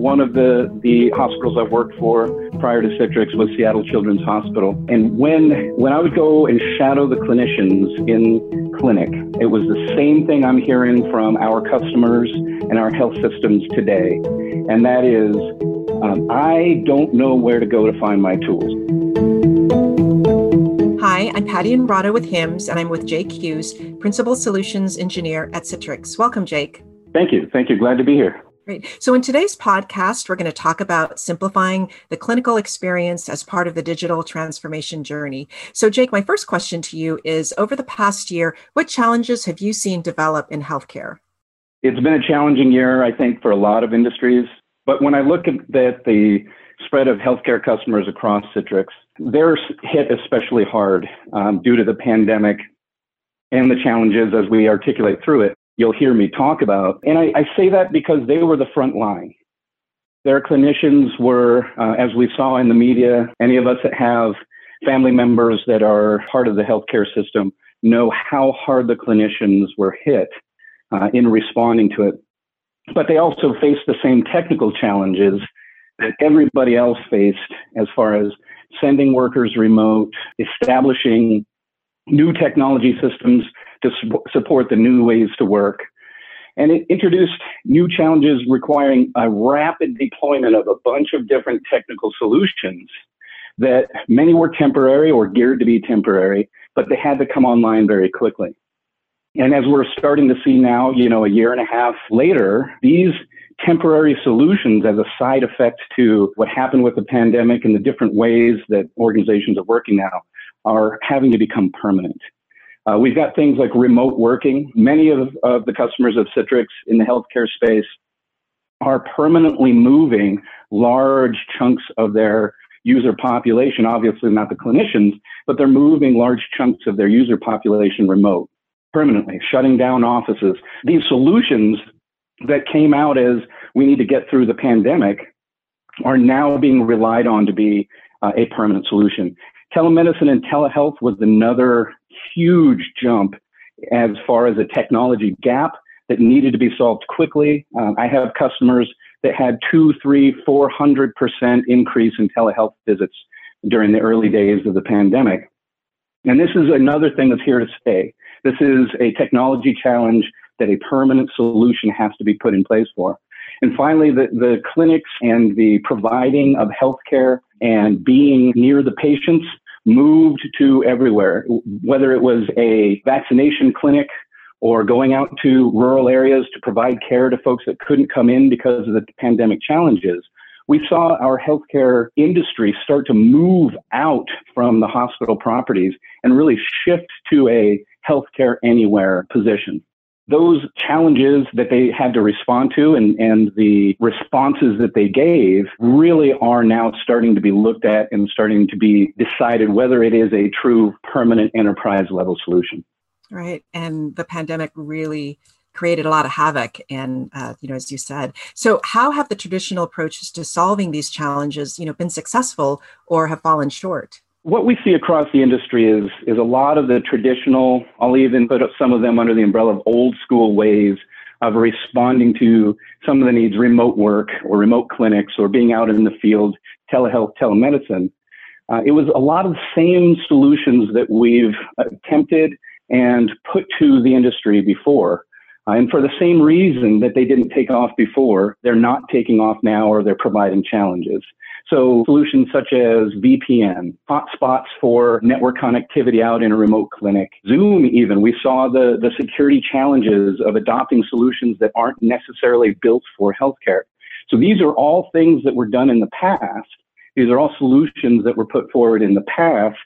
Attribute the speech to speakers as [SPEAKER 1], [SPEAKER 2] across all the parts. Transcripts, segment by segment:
[SPEAKER 1] One of the, the hospitals I've worked for prior to Citrix was Seattle Children's Hospital. And when, when I would go and shadow the clinicians in clinic, it was the same thing I'm hearing from our customers and our health systems today. And that is, um, I don't know where to go to find my tools.
[SPEAKER 2] Hi, I'm Patty Enrado with HIMSS, and I'm with Jake Hughes, Principal Solutions Engineer at Citrix. Welcome, Jake.
[SPEAKER 1] Thank you. Thank you. Glad to be here.
[SPEAKER 2] Great. So, in today's podcast, we're going to talk about simplifying the clinical experience as part of the digital transformation journey. So, Jake, my first question to you is Over the past year, what challenges have you seen develop in healthcare?
[SPEAKER 1] It's been a challenging year, I think, for a lot of industries. But when I look at the spread of healthcare customers across Citrix, they're hit especially hard um, due to the pandemic and the challenges as we articulate through it you'll hear me talk about. And I, I say that because they were the front line. Their clinicians were, uh, as we saw in the media, any of us that have family members that are part of the healthcare system know how hard the clinicians were hit uh, in responding to it. But they also faced the same technical challenges that everybody else faced as far as sending workers remote, establishing new technology systems to su- support the new ways to work. And it introduced new challenges requiring a rapid deployment of a bunch of different technical solutions that many were temporary or geared to be temporary, but they had to come online very quickly. And as we're starting to see now, you know, a year and a half later, these temporary solutions as a side effect to what happened with the pandemic and the different ways that organizations are working now are having to become permanent. Uh, we've got things like remote working. Many of, of the customers of Citrix in the healthcare space are permanently moving large chunks of their user population, obviously not the clinicians, but they're moving large chunks of their user population remote permanently, shutting down offices. These solutions that came out as we need to get through the pandemic are now being relied on to be uh, a permanent solution. Telemedicine and telehealth was another huge jump as far as a technology gap that needed to be solved quickly. Um, I have customers that had two, three, four hundred percent increase in telehealth visits during the early days of the pandemic. And this is another thing that's here to stay. This is a technology challenge that a permanent solution has to be put in place for. And finally, the, the clinics and the providing of healthcare and being near the patients moved to everywhere, whether it was a vaccination clinic or going out to rural areas to provide care to folks that couldn't come in because of the pandemic challenges. We saw our healthcare industry start to move out from the hospital properties and really shift to a healthcare anywhere position those challenges that they had to respond to and, and the responses that they gave really are now starting to be looked at and starting to be decided whether it is a true permanent enterprise level solution.
[SPEAKER 2] Right. And the pandemic really created a lot of havoc and uh, you know as you said so how have the traditional approaches to solving these challenges you know been successful or have fallen short
[SPEAKER 1] what we see across the industry is, is a lot of the traditional, I'll even put some of them under the umbrella of old school ways of responding to some of the needs, remote work or remote clinics or being out in the field, telehealth, telemedicine. Uh, it was a lot of the same solutions that we've attempted and put to the industry before. Uh, and for the same reason that they didn't take off before, they're not taking off now or they're providing challenges. So solutions such as VPN, hotspots for network connectivity out in a remote clinic, Zoom even, we saw the, the security challenges of adopting solutions that aren't necessarily built for healthcare. So these are all things that were done in the past. These are all solutions that were put forward in the past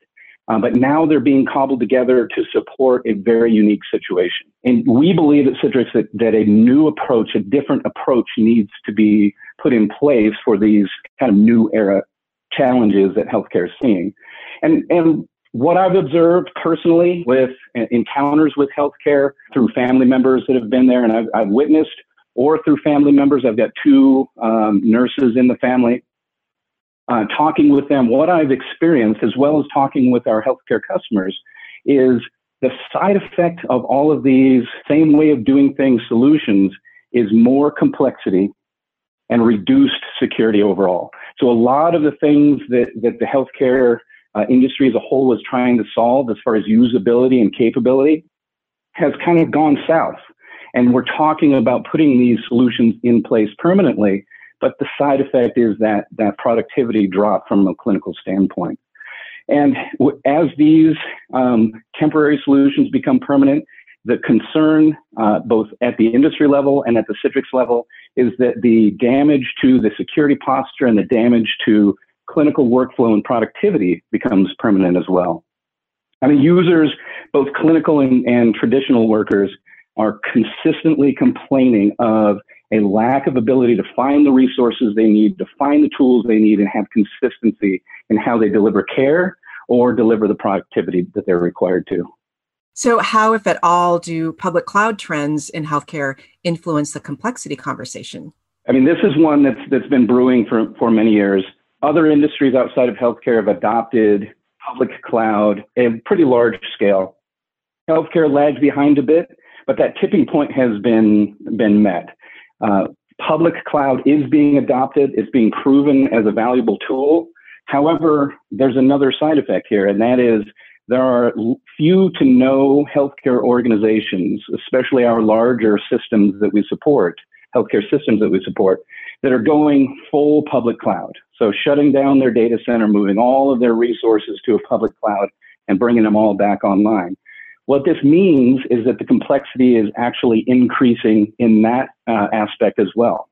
[SPEAKER 1] uh, but now they're being cobbled together to support a very unique situation. And we believe at Citrix that, that a new approach, a different approach needs to be put in place for these kind of new era challenges that healthcare is seeing. And, and what I've observed personally with encounters with healthcare through family members that have been there and I've, I've witnessed, or through family members, I've got two um, nurses in the family uh, talking with them, what I've experienced, as well as talking with our healthcare customers, is the side effect of all of these same way of doing things solutions is more complexity, and reduced security overall. So a lot of the things that, that the healthcare uh, industry as a whole was trying to solve as far as usability and capability has kind of gone south. And we're talking about putting these solutions in place permanently, but the side effect is that that productivity drop from a clinical standpoint. And as these um, temporary solutions become permanent, the concern, uh, both at the industry level and at the Citrix level, is that the damage to the security posture and the damage to clinical workflow and productivity becomes permanent as well. I mean, users, both clinical and, and traditional workers, are consistently complaining of a lack of ability to find the resources they need, to find the tools they need, and have consistency in how they deliver care or deliver the productivity that they're required to.
[SPEAKER 2] So, how, if at all, do public cloud trends in healthcare influence the complexity conversation?
[SPEAKER 1] I mean, this is one that's that's been brewing for, for many years. Other industries outside of healthcare have adopted public cloud at a pretty large scale. Healthcare lags behind a bit, but that tipping point has been been met. Uh, public cloud is being adopted; it's being proven as a valuable tool. However, there's another side effect here, and that is there are few to no healthcare organizations, especially our larger systems that we support, healthcare systems that we support, that are going full public cloud. So shutting down their data center, moving all of their resources to a public cloud, and bringing them all back online. What this means is that the complexity is actually increasing in that uh, aspect as well.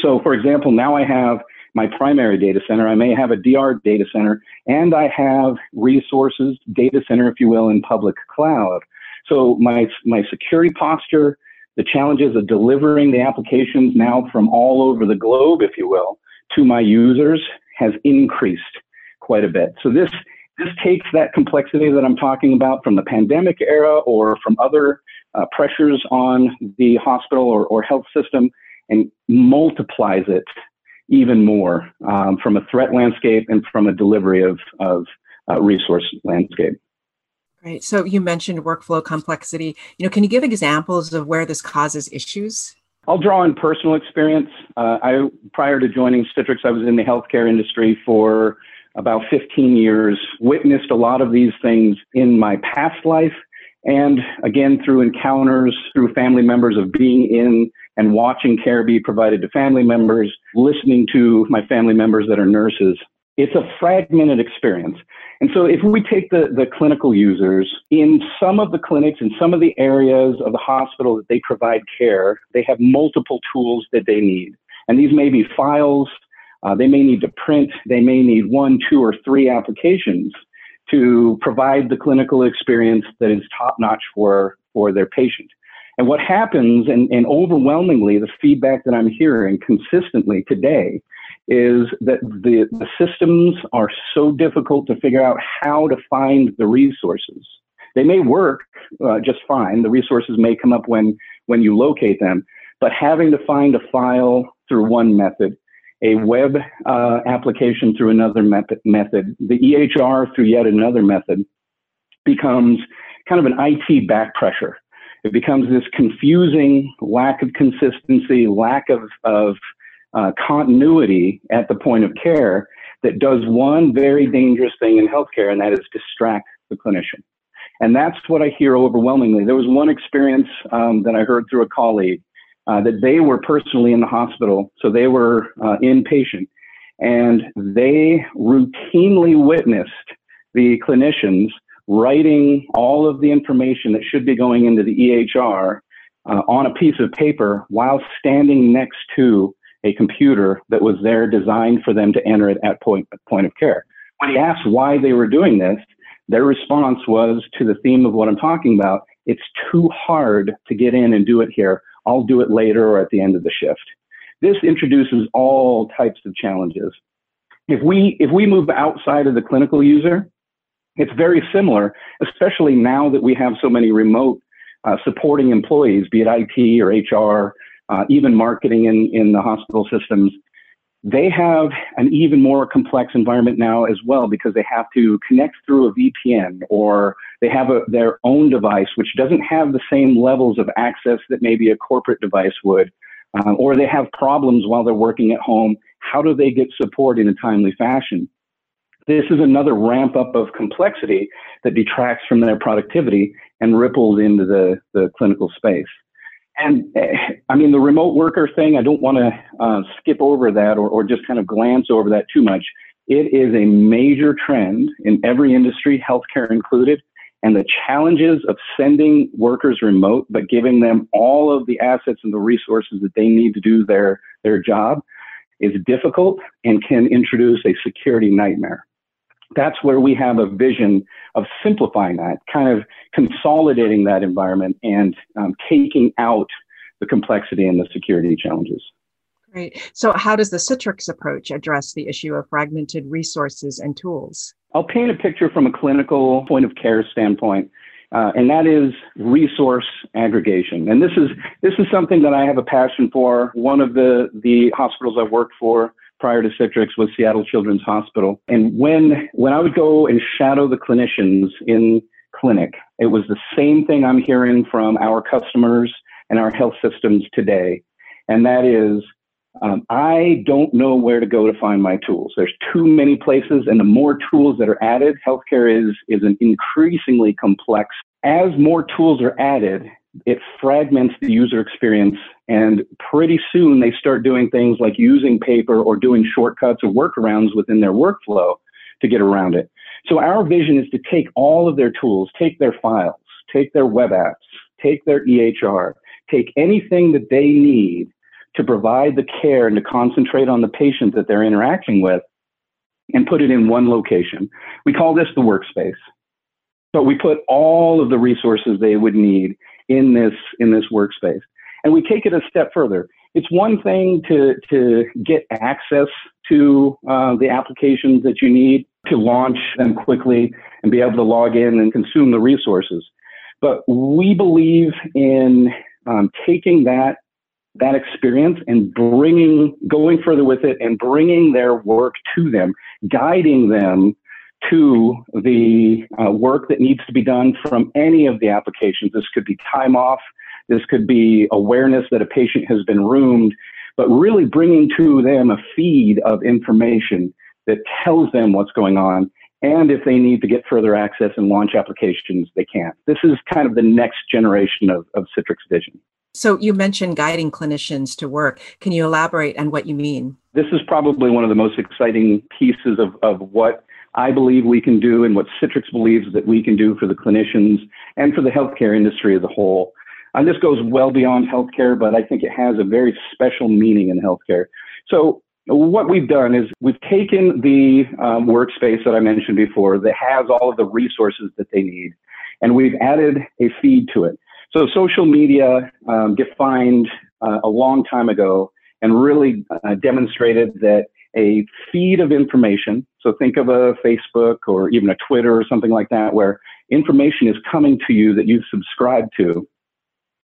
[SPEAKER 1] So, for example, now I have my primary data center. I may have a DR data center, and I have resources, data center, if you will, in public cloud. So my, my security posture, the challenges of delivering the applications now from all over the globe, if you will, to my users has increased quite a bit. So this this takes that complexity that I'm talking about from the pandemic era or from other uh, pressures on the hospital or, or health system and multiplies it even more um, from a threat landscape and from a delivery of, of uh, resource landscape.
[SPEAKER 2] Right. So you mentioned workflow complexity. You know, can you give examples of where this causes issues?
[SPEAKER 1] I'll draw on personal experience. Uh, I prior to joining Citrix, I was in the healthcare industry for about 15 years. Witnessed a lot of these things in my past life, and again through encounters through family members of being in and watching care be provided to family members, listening to my family members that are nurses. It's a fragmented experience. And so if we take the, the clinical users, in some of the clinics, in some of the areas of the hospital that they provide care, they have multiple tools that they need. And these may be files, uh, they may need to print, they may need one, two, or three applications to provide the clinical experience that is top notch for, for their patient. And what happens, and, and overwhelmingly, the feedback that I'm hearing consistently today is that the, the systems are so difficult to figure out how to find the resources. They may work uh, just fine. The resources may come up when, when you locate them, but having to find a file through one method, a web uh, application through another method, method, the EHR through yet another method becomes kind of an IT back pressure it becomes this confusing lack of consistency, lack of, of uh, continuity at the point of care that does one very dangerous thing in healthcare, and that is distract the clinician. And that's what I hear overwhelmingly. There was one experience um, that I heard through a colleague uh, that they were personally in the hospital, so they were uh, inpatient, and they routinely witnessed the clinicians writing all of the information that should be going into the EHR uh, on a piece of paper while standing next to a computer that was there designed for them to enter it at point, point of care. When he asked why they were doing this, their response was to the theme of what I'm talking about it's too hard to get in and do it here. I'll do it later or at the end of the shift. This introduces all types of challenges. If we, if we move outside of the clinical user, it's very similar, especially now that we have so many remote uh, supporting employees, be it IT or HR, uh, even marketing in, in the hospital systems. They have an even more complex environment now as well because they have to connect through a VPN or they have a, their own device which doesn't have the same levels of access that maybe a corporate device would uh, or they have problems while they're working at home. How do they get support in a timely fashion? This is another ramp up of complexity that detracts from their productivity and ripples into the, the clinical space. And I mean, the remote worker thing, I don't want to uh, skip over that or, or just kind of glance over that too much. It is a major trend in every industry, healthcare included. And the challenges of sending workers remote, but giving them all of the assets and the resources that they need to do their, their job is difficult and can introduce a security nightmare. That's where we have a vision of simplifying that, kind of consolidating that environment and um, taking out the complexity and the security challenges.
[SPEAKER 2] Great. So, how does the Citrix approach address the issue of fragmented resources and tools?
[SPEAKER 1] I'll paint a picture from a clinical point of care standpoint. Uh, and that is resource aggregation. And this is this is something that I have a passion for. One of the the hospitals I've worked for prior to Citrix was Seattle Children's Hospital. And when when I would go and shadow the clinicians in clinic, it was the same thing I'm hearing from our customers and our health systems today, and that is um, I don't know where to go to find my tools. There's too many places, and the more tools that are added, healthcare is is an increasingly complex. As more tools are added, it fragments the user experience, and pretty soon they start doing things like using paper or doing shortcuts or workarounds within their workflow to get around it. So our vision is to take all of their tools, take their files, take their web apps, take their EHR, take anything that they need to provide the care and to concentrate on the patient that they're interacting with and put it in one location. We call this the workspace. But we put all of the resources they would need in this in this workspace. And we take it a step further. It's one thing to to get access to uh, the applications that you need to launch them quickly and be able to log in and consume the resources. But we believe in um, taking that that experience and bringing, going further with it and bringing their work to them, guiding them to the uh, work that needs to be done from any of the applications. This could be time off. This could be awareness that a patient has been roomed, but really bringing to them a feed of information that tells them what's going on. And if they need to get further access and launch applications, they can. This is kind of the next generation of, of Citrix Vision.
[SPEAKER 2] So you mentioned guiding clinicians to work. Can you elaborate on what you mean?
[SPEAKER 1] This is probably one of the most exciting pieces of, of what I believe we can do and what Citrix believes that we can do for the clinicians and for the healthcare industry as a whole. And this goes well beyond healthcare, but I think it has a very special meaning in healthcare. So what we've done is we've taken the um, workspace that I mentioned before that has all of the resources that they need, and we've added a feed to it. So social media um, defined uh, a long time ago and really uh, demonstrated that a feed of information, so think of a Facebook or even a Twitter or something like that, where information is coming to you that you've subscribed to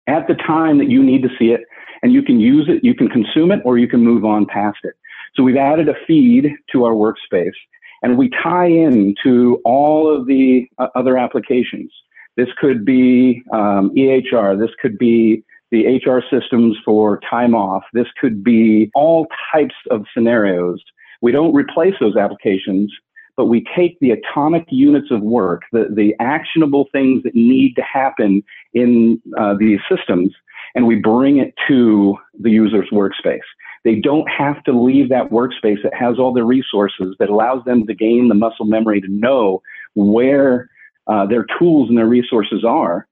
[SPEAKER 1] at the time that you need to see it, and you can use it, you can consume it, or you can move on past it. So we've added a feed to our workspace, and we tie in to all of the uh, other applications. This could be um, EHR. This could be the HR systems for time off. This could be all types of scenarios. We don't replace those applications, but we take the atomic units of work, the, the actionable things that need to happen in uh, these systems, and we bring it to the user's workspace. They don't have to leave that workspace that has all the resources that allows them to gain the muscle memory to know where uh, their tools and their resources are,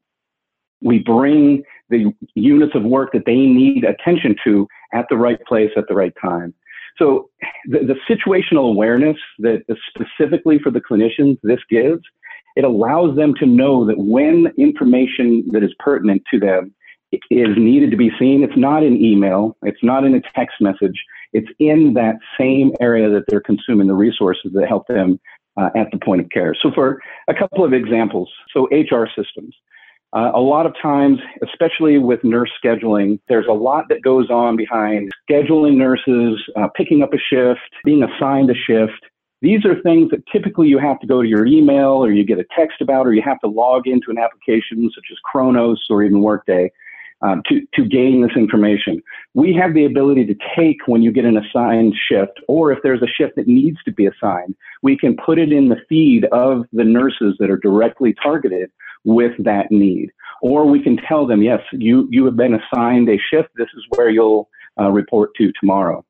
[SPEAKER 1] we bring the units of work that they need attention to at the right place at the right time. So the, the situational awareness that specifically for the clinicians this gives, it allows them to know that when information that is pertinent to them is needed to be seen, it's not in email, it's not in a text message, it's in that same area that they're consuming the resources that help them uh, at the point of care. So, for a couple of examples, so HR systems. Uh, a lot of times, especially with nurse scheduling, there's a lot that goes on behind scheduling nurses, uh, picking up a shift, being assigned a shift. These are things that typically you have to go to your email or you get a text about or you have to log into an application such as Kronos or even Workday. um, to, to gain this information. We have the ability to take when you get an assigned shift, or if there's a shift that needs to be assigned, we can put it in the feed of the nurses that are directly targeted with that need. Or we can tell them, yes, you, you have been assigned a shift. This is where you'll uh, report to tomorrow.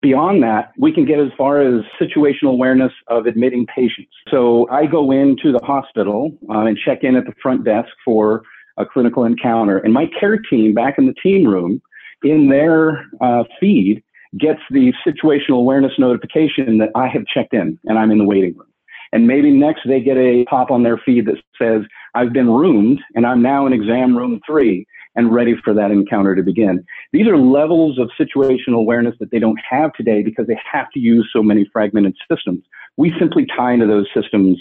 [SPEAKER 1] Beyond that, we can get as far as situational awareness of admitting patients. So I go into the hospital uh, and check in at the front desk for a clinical encounter. And my care team back in the team room, in their uh, feed, gets the situational awareness notification that I have checked in and I'm in the waiting room. And maybe next they get a pop on their feed that says, I've been roomed and I'm now in exam room three and ready for that encounter to begin. These are levels of situational awareness that they don't have today because they have to use so many fragmented systems. We simply tie into those systems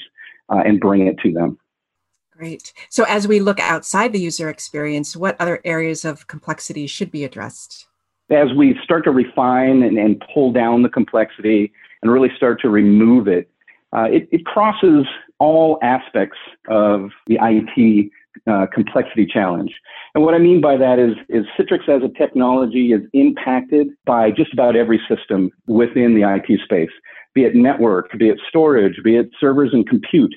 [SPEAKER 1] uh, and bring it to them.
[SPEAKER 2] Great. So, as we look outside the user experience, what other areas of complexity should be addressed?
[SPEAKER 1] As we start to refine and, and pull down the complexity and really start to remove it, uh, it, it, crosses all aspects of the IT uh, complexity challenge. And what I mean by that is, is Citrix as a technology is impacted by just about every system within the IT space, be it network, be it storage, be it servers and compute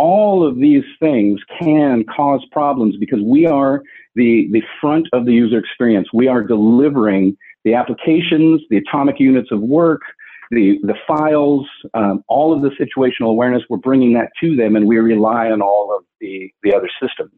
[SPEAKER 1] all of these things can cause problems because we are the, the front of the user experience. We are delivering the applications, the atomic units of work, the, the files, um, all of the situational awareness. We're bringing that to them and we rely on all of the, the other systems.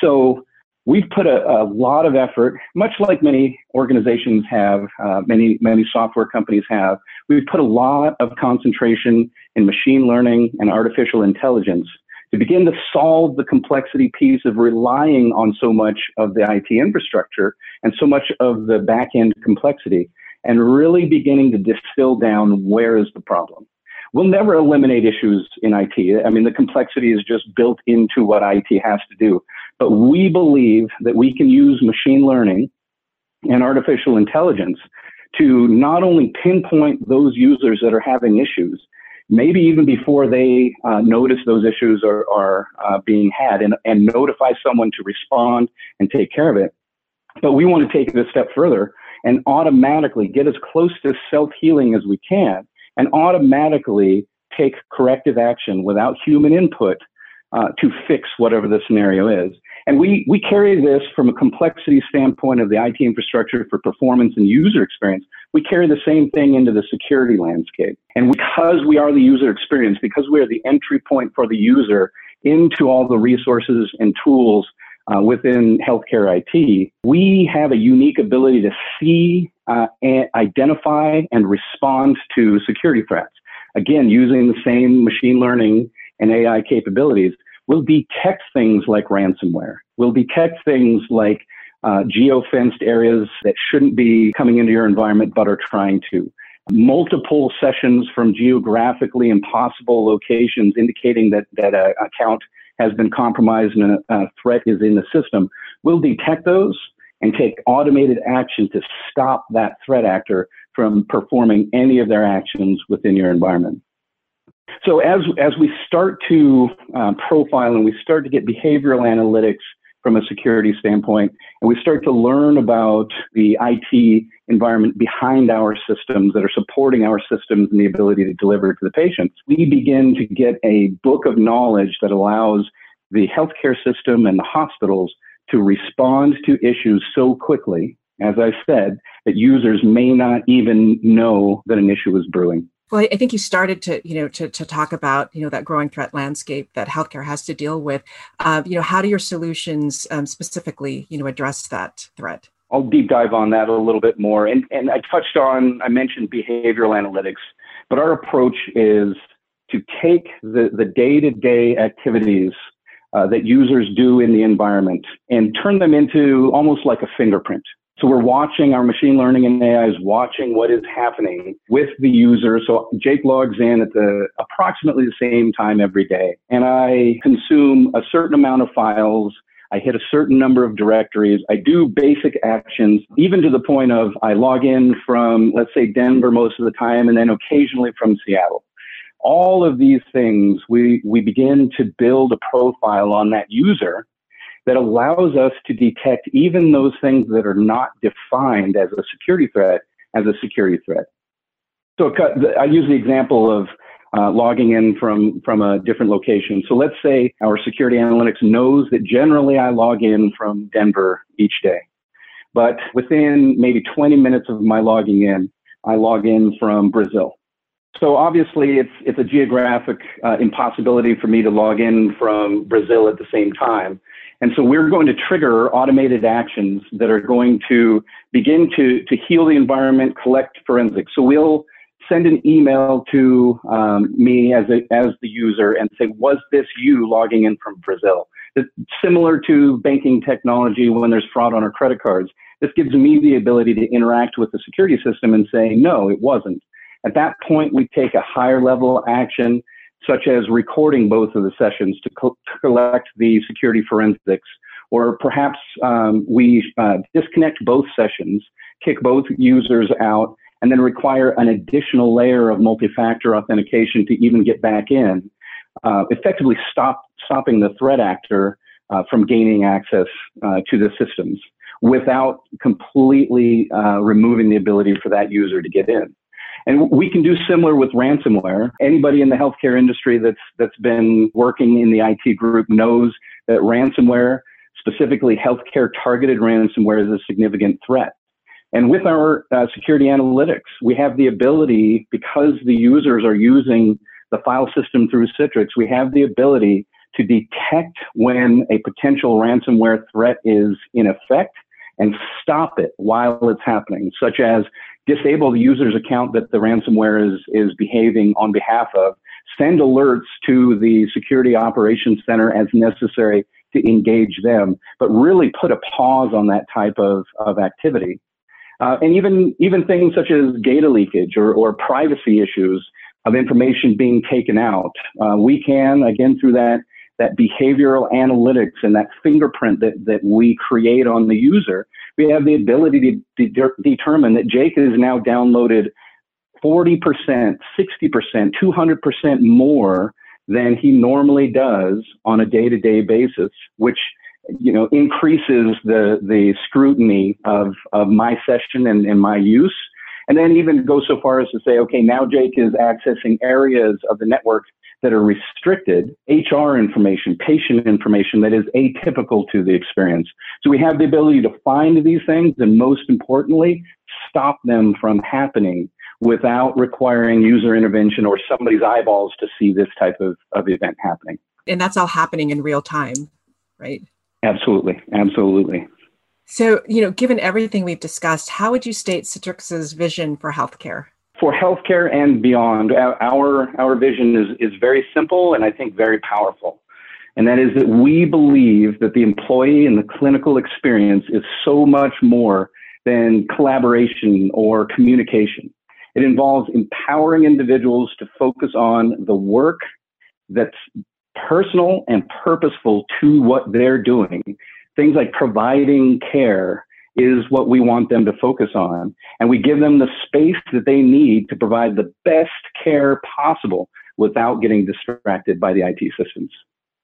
[SPEAKER 1] So we've put a, a lot of effort, much like many organizations have, uh, many, many software companies have, we've put a lot of concentration in machine learning and artificial intelligence to begin to solve the complexity piece of relying on so much of the IT infrastructure and so much of the back end complexity and really beginning to distill down where is the problem. We'll never eliminate issues in IT. I mean, the complexity is just built into what IT has to do. But we believe that we can use machine learning and artificial intelligence to not only pinpoint those users that are having issues, maybe even before they uh, notice those issues are, are uh, being had, and, and notify someone to respond and take care of it. But we want to take it a step further and automatically get as close to self healing as we can and automatically take corrective action without human input uh, to fix whatever the scenario is. And we, we carry this from a complexity standpoint of the IT infrastructure for performance and user experience. We carry the same thing into the security landscape. And because we are the user experience, because we are the entry point for the user into all the resources and tools uh, within healthcare IT, we have a unique ability to see, uh, and identify, and respond to security threats. Again, using the same machine learning and AI capabilities we'll detect things like ransomware. We'll detect things like uh, geofenced areas that shouldn't be coming into your environment but are trying to. Multiple sessions from geographically impossible locations indicating that, that a account has been compromised and a, a threat is in the system. We'll detect those and take automated action to stop that threat actor from performing any of their actions within your environment. So as, as we start to uh, profile and we start to get behavioral analytics from a security standpoint, and we start to learn about the IT environment behind our systems that are supporting our systems and the ability to deliver to the patients, we begin to get a book of knowledge that allows the healthcare system and the hospitals to respond to issues so quickly, as I said, that users may not even know that an issue is brewing.
[SPEAKER 2] Well, I think you started to, you know, to, to talk about, you know, that growing threat landscape that healthcare has to deal with. Uh, you know, how do your solutions um, specifically, you know, address that threat?
[SPEAKER 1] I'll deep dive on that a little bit more. And, and I touched on, I mentioned behavioral analytics, but our approach is to take the, the day-to-day activities uh, that users do in the environment and turn them into almost like a fingerprint. So we're watching our machine learning and AI is watching what is happening with the user. So Jake logs in at the approximately the same time every day and I consume a certain amount of files. I hit a certain number of directories. I do basic actions, even to the point of I log in from, let's say, Denver most of the time, and then occasionally from Seattle. All of these things, we, we begin to build a profile on that user that allows us to detect even those things that are not defined as a security threat as a security threat. So I use the example of uh, logging in from, from a different location. So let's say our security analytics knows that generally I log in from Denver each day. But within maybe 20 minutes of my logging in, I log in from Brazil. So obviously, it's it's a geographic uh, impossibility for me to log in from Brazil at the same time. And so we're going to trigger automated actions that are going to begin to to heal the environment, collect forensics. So we'll send an email to um, me as a, as the user and say, was this you logging in from Brazil? It's similar to banking technology when there's fraud on our credit cards. This gives me the ability to interact with the security system and say, no, it wasn't. At that point, we take a higher level action, such as recording both of the sessions to, co- collect the security forensics, or perhaps um, we uh, disconnect both sessions, kick both users out, and then require an additional layer of multi-factor authentication to even get back in, uh, effectively stop stopping the threat actor uh, from gaining access uh, to the systems without completely uh, removing the ability for that user to get in. And we can do similar with ransomware. Anybody in the healthcare industry that's that's been working in the IT group knows that ransomware, specifically healthcare targeted ransomware, is a significant threat. And with our uh, security analytics, we have the ability, because the users are using the file system through Citrix, we have the ability to detect when a potential ransomware threat is in effect and stop it while it's happening, such as disable the user's account that the ransomware is, is behaving on behalf of, send alerts to the security operations center as necessary to engage them, but really put a pause on that type of, of activity. Uh, and even, even things such as data leakage or, or privacy issues of information being taken out. Uh, we can, again, through that that behavioral analytics and that fingerprint that, that we create on the user, we have the ability to de- determine that Jake has now downloaded 40%, 60%, 200% more than he normally does on a day-to-day basis, which you know increases the the scrutiny of of my session and, and my use. And then even go so far as to say, okay, now Jake is accessing areas of the network that are restricted, HR information, patient information that is atypical to the experience. So we have the ability to find these things and most importantly, stop them from happening without requiring user intervention or somebody's eyeballs to see this type of, of event happening.
[SPEAKER 2] And that's all happening in real time, right?
[SPEAKER 1] Absolutely. Absolutely.
[SPEAKER 2] So, you know, given everything we've discussed, how would you state Citrix's vision for healthcare?
[SPEAKER 1] for healthcare and beyond, our, our vision is, is very simple and I think very powerful. And that is that we believe that the employee and the clinical experience is so much more than collaboration or communication. It involves empowering individuals to focus on the work that's personal and purposeful to what they're doing. Things like providing care is what we want them to focus on. And we give them the space that they need to provide the best care possible without getting distracted by the IT systems.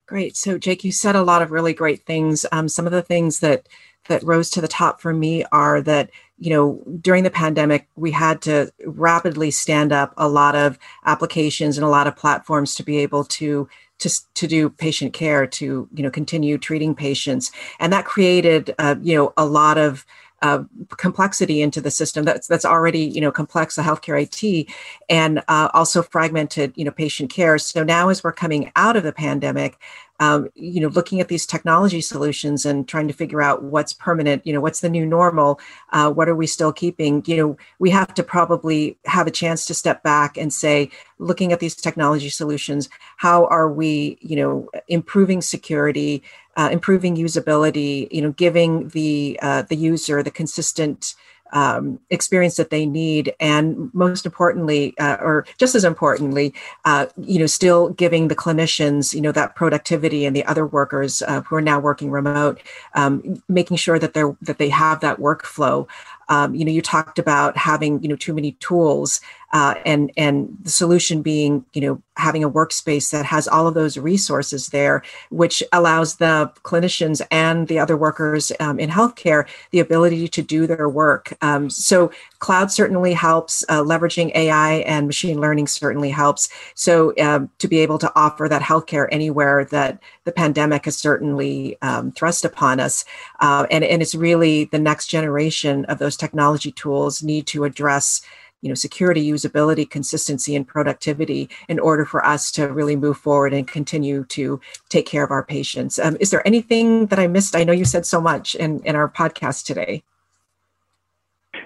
[SPEAKER 2] Great. So, Jake, you said a lot of really great things. Um, some of the things that that rose to the top for me are that you know during the pandemic we had to rapidly stand up a lot of applications and a lot of platforms to be able to to, to do patient care to you know continue treating patients. And that created uh, you know a lot of uh, complexity into the system that's that's already you know complex the healthcare IT and uh, also fragmented you know patient care. So now as we're coming out of the pandemic, um, you know, looking at these technology solutions and trying to figure out what's permanent, you know, what's the new normal, uh, what are we still keeping? You know, we have to probably have a chance to step back and say, looking at these technology solutions, how are we, you know, improving security, uh, improving usability, you know, giving the uh, the user the consistent um, experience that they need, and most importantly, uh, or just as importantly, uh, you know, still giving the clinicians, you know, that productivity and the other workers uh, who are now working remote, um, making sure that they're that they have that workflow. Um, you know, you talked about having you know too many tools. Uh, and and the solution being you know having a workspace that has all of those resources there, which allows the clinicians and the other workers um, in healthcare the ability to do their work. Um, so cloud certainly helps. Uh, leveraging AI and machine learning certainly helps. So um, to be able to offer that healthcare anywhere that the pandemic has certainly um, thrust upon us, uh, and and it's really the next generation of those technology tools need to address you know security usability consistency and productivity in order for us to really move forward and continue to take care of our patients. Um, is there anything that i missed? I know you said so much in, in our podcast today.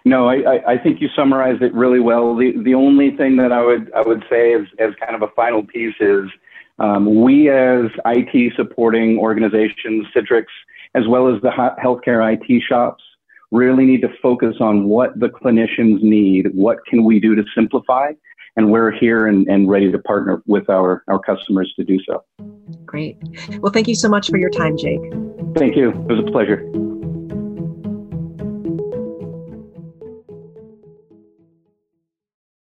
[SPEAKER 1] No, I, I think you summarized it really well. The the only thing that I would I would say as, as kind of a final piece is um, we as IT supporting organizations, Citrix, as well as the healthcare IT shops, really need to focus on what the clinicians need, what can we do to simplify, and we're here and, and ready to partner with our, our customers to do so.
[SPEAKER 2] Great. Well, thank you so much for your time, Jake.
[SPEAKER 1] Thank you. It was a pleasure.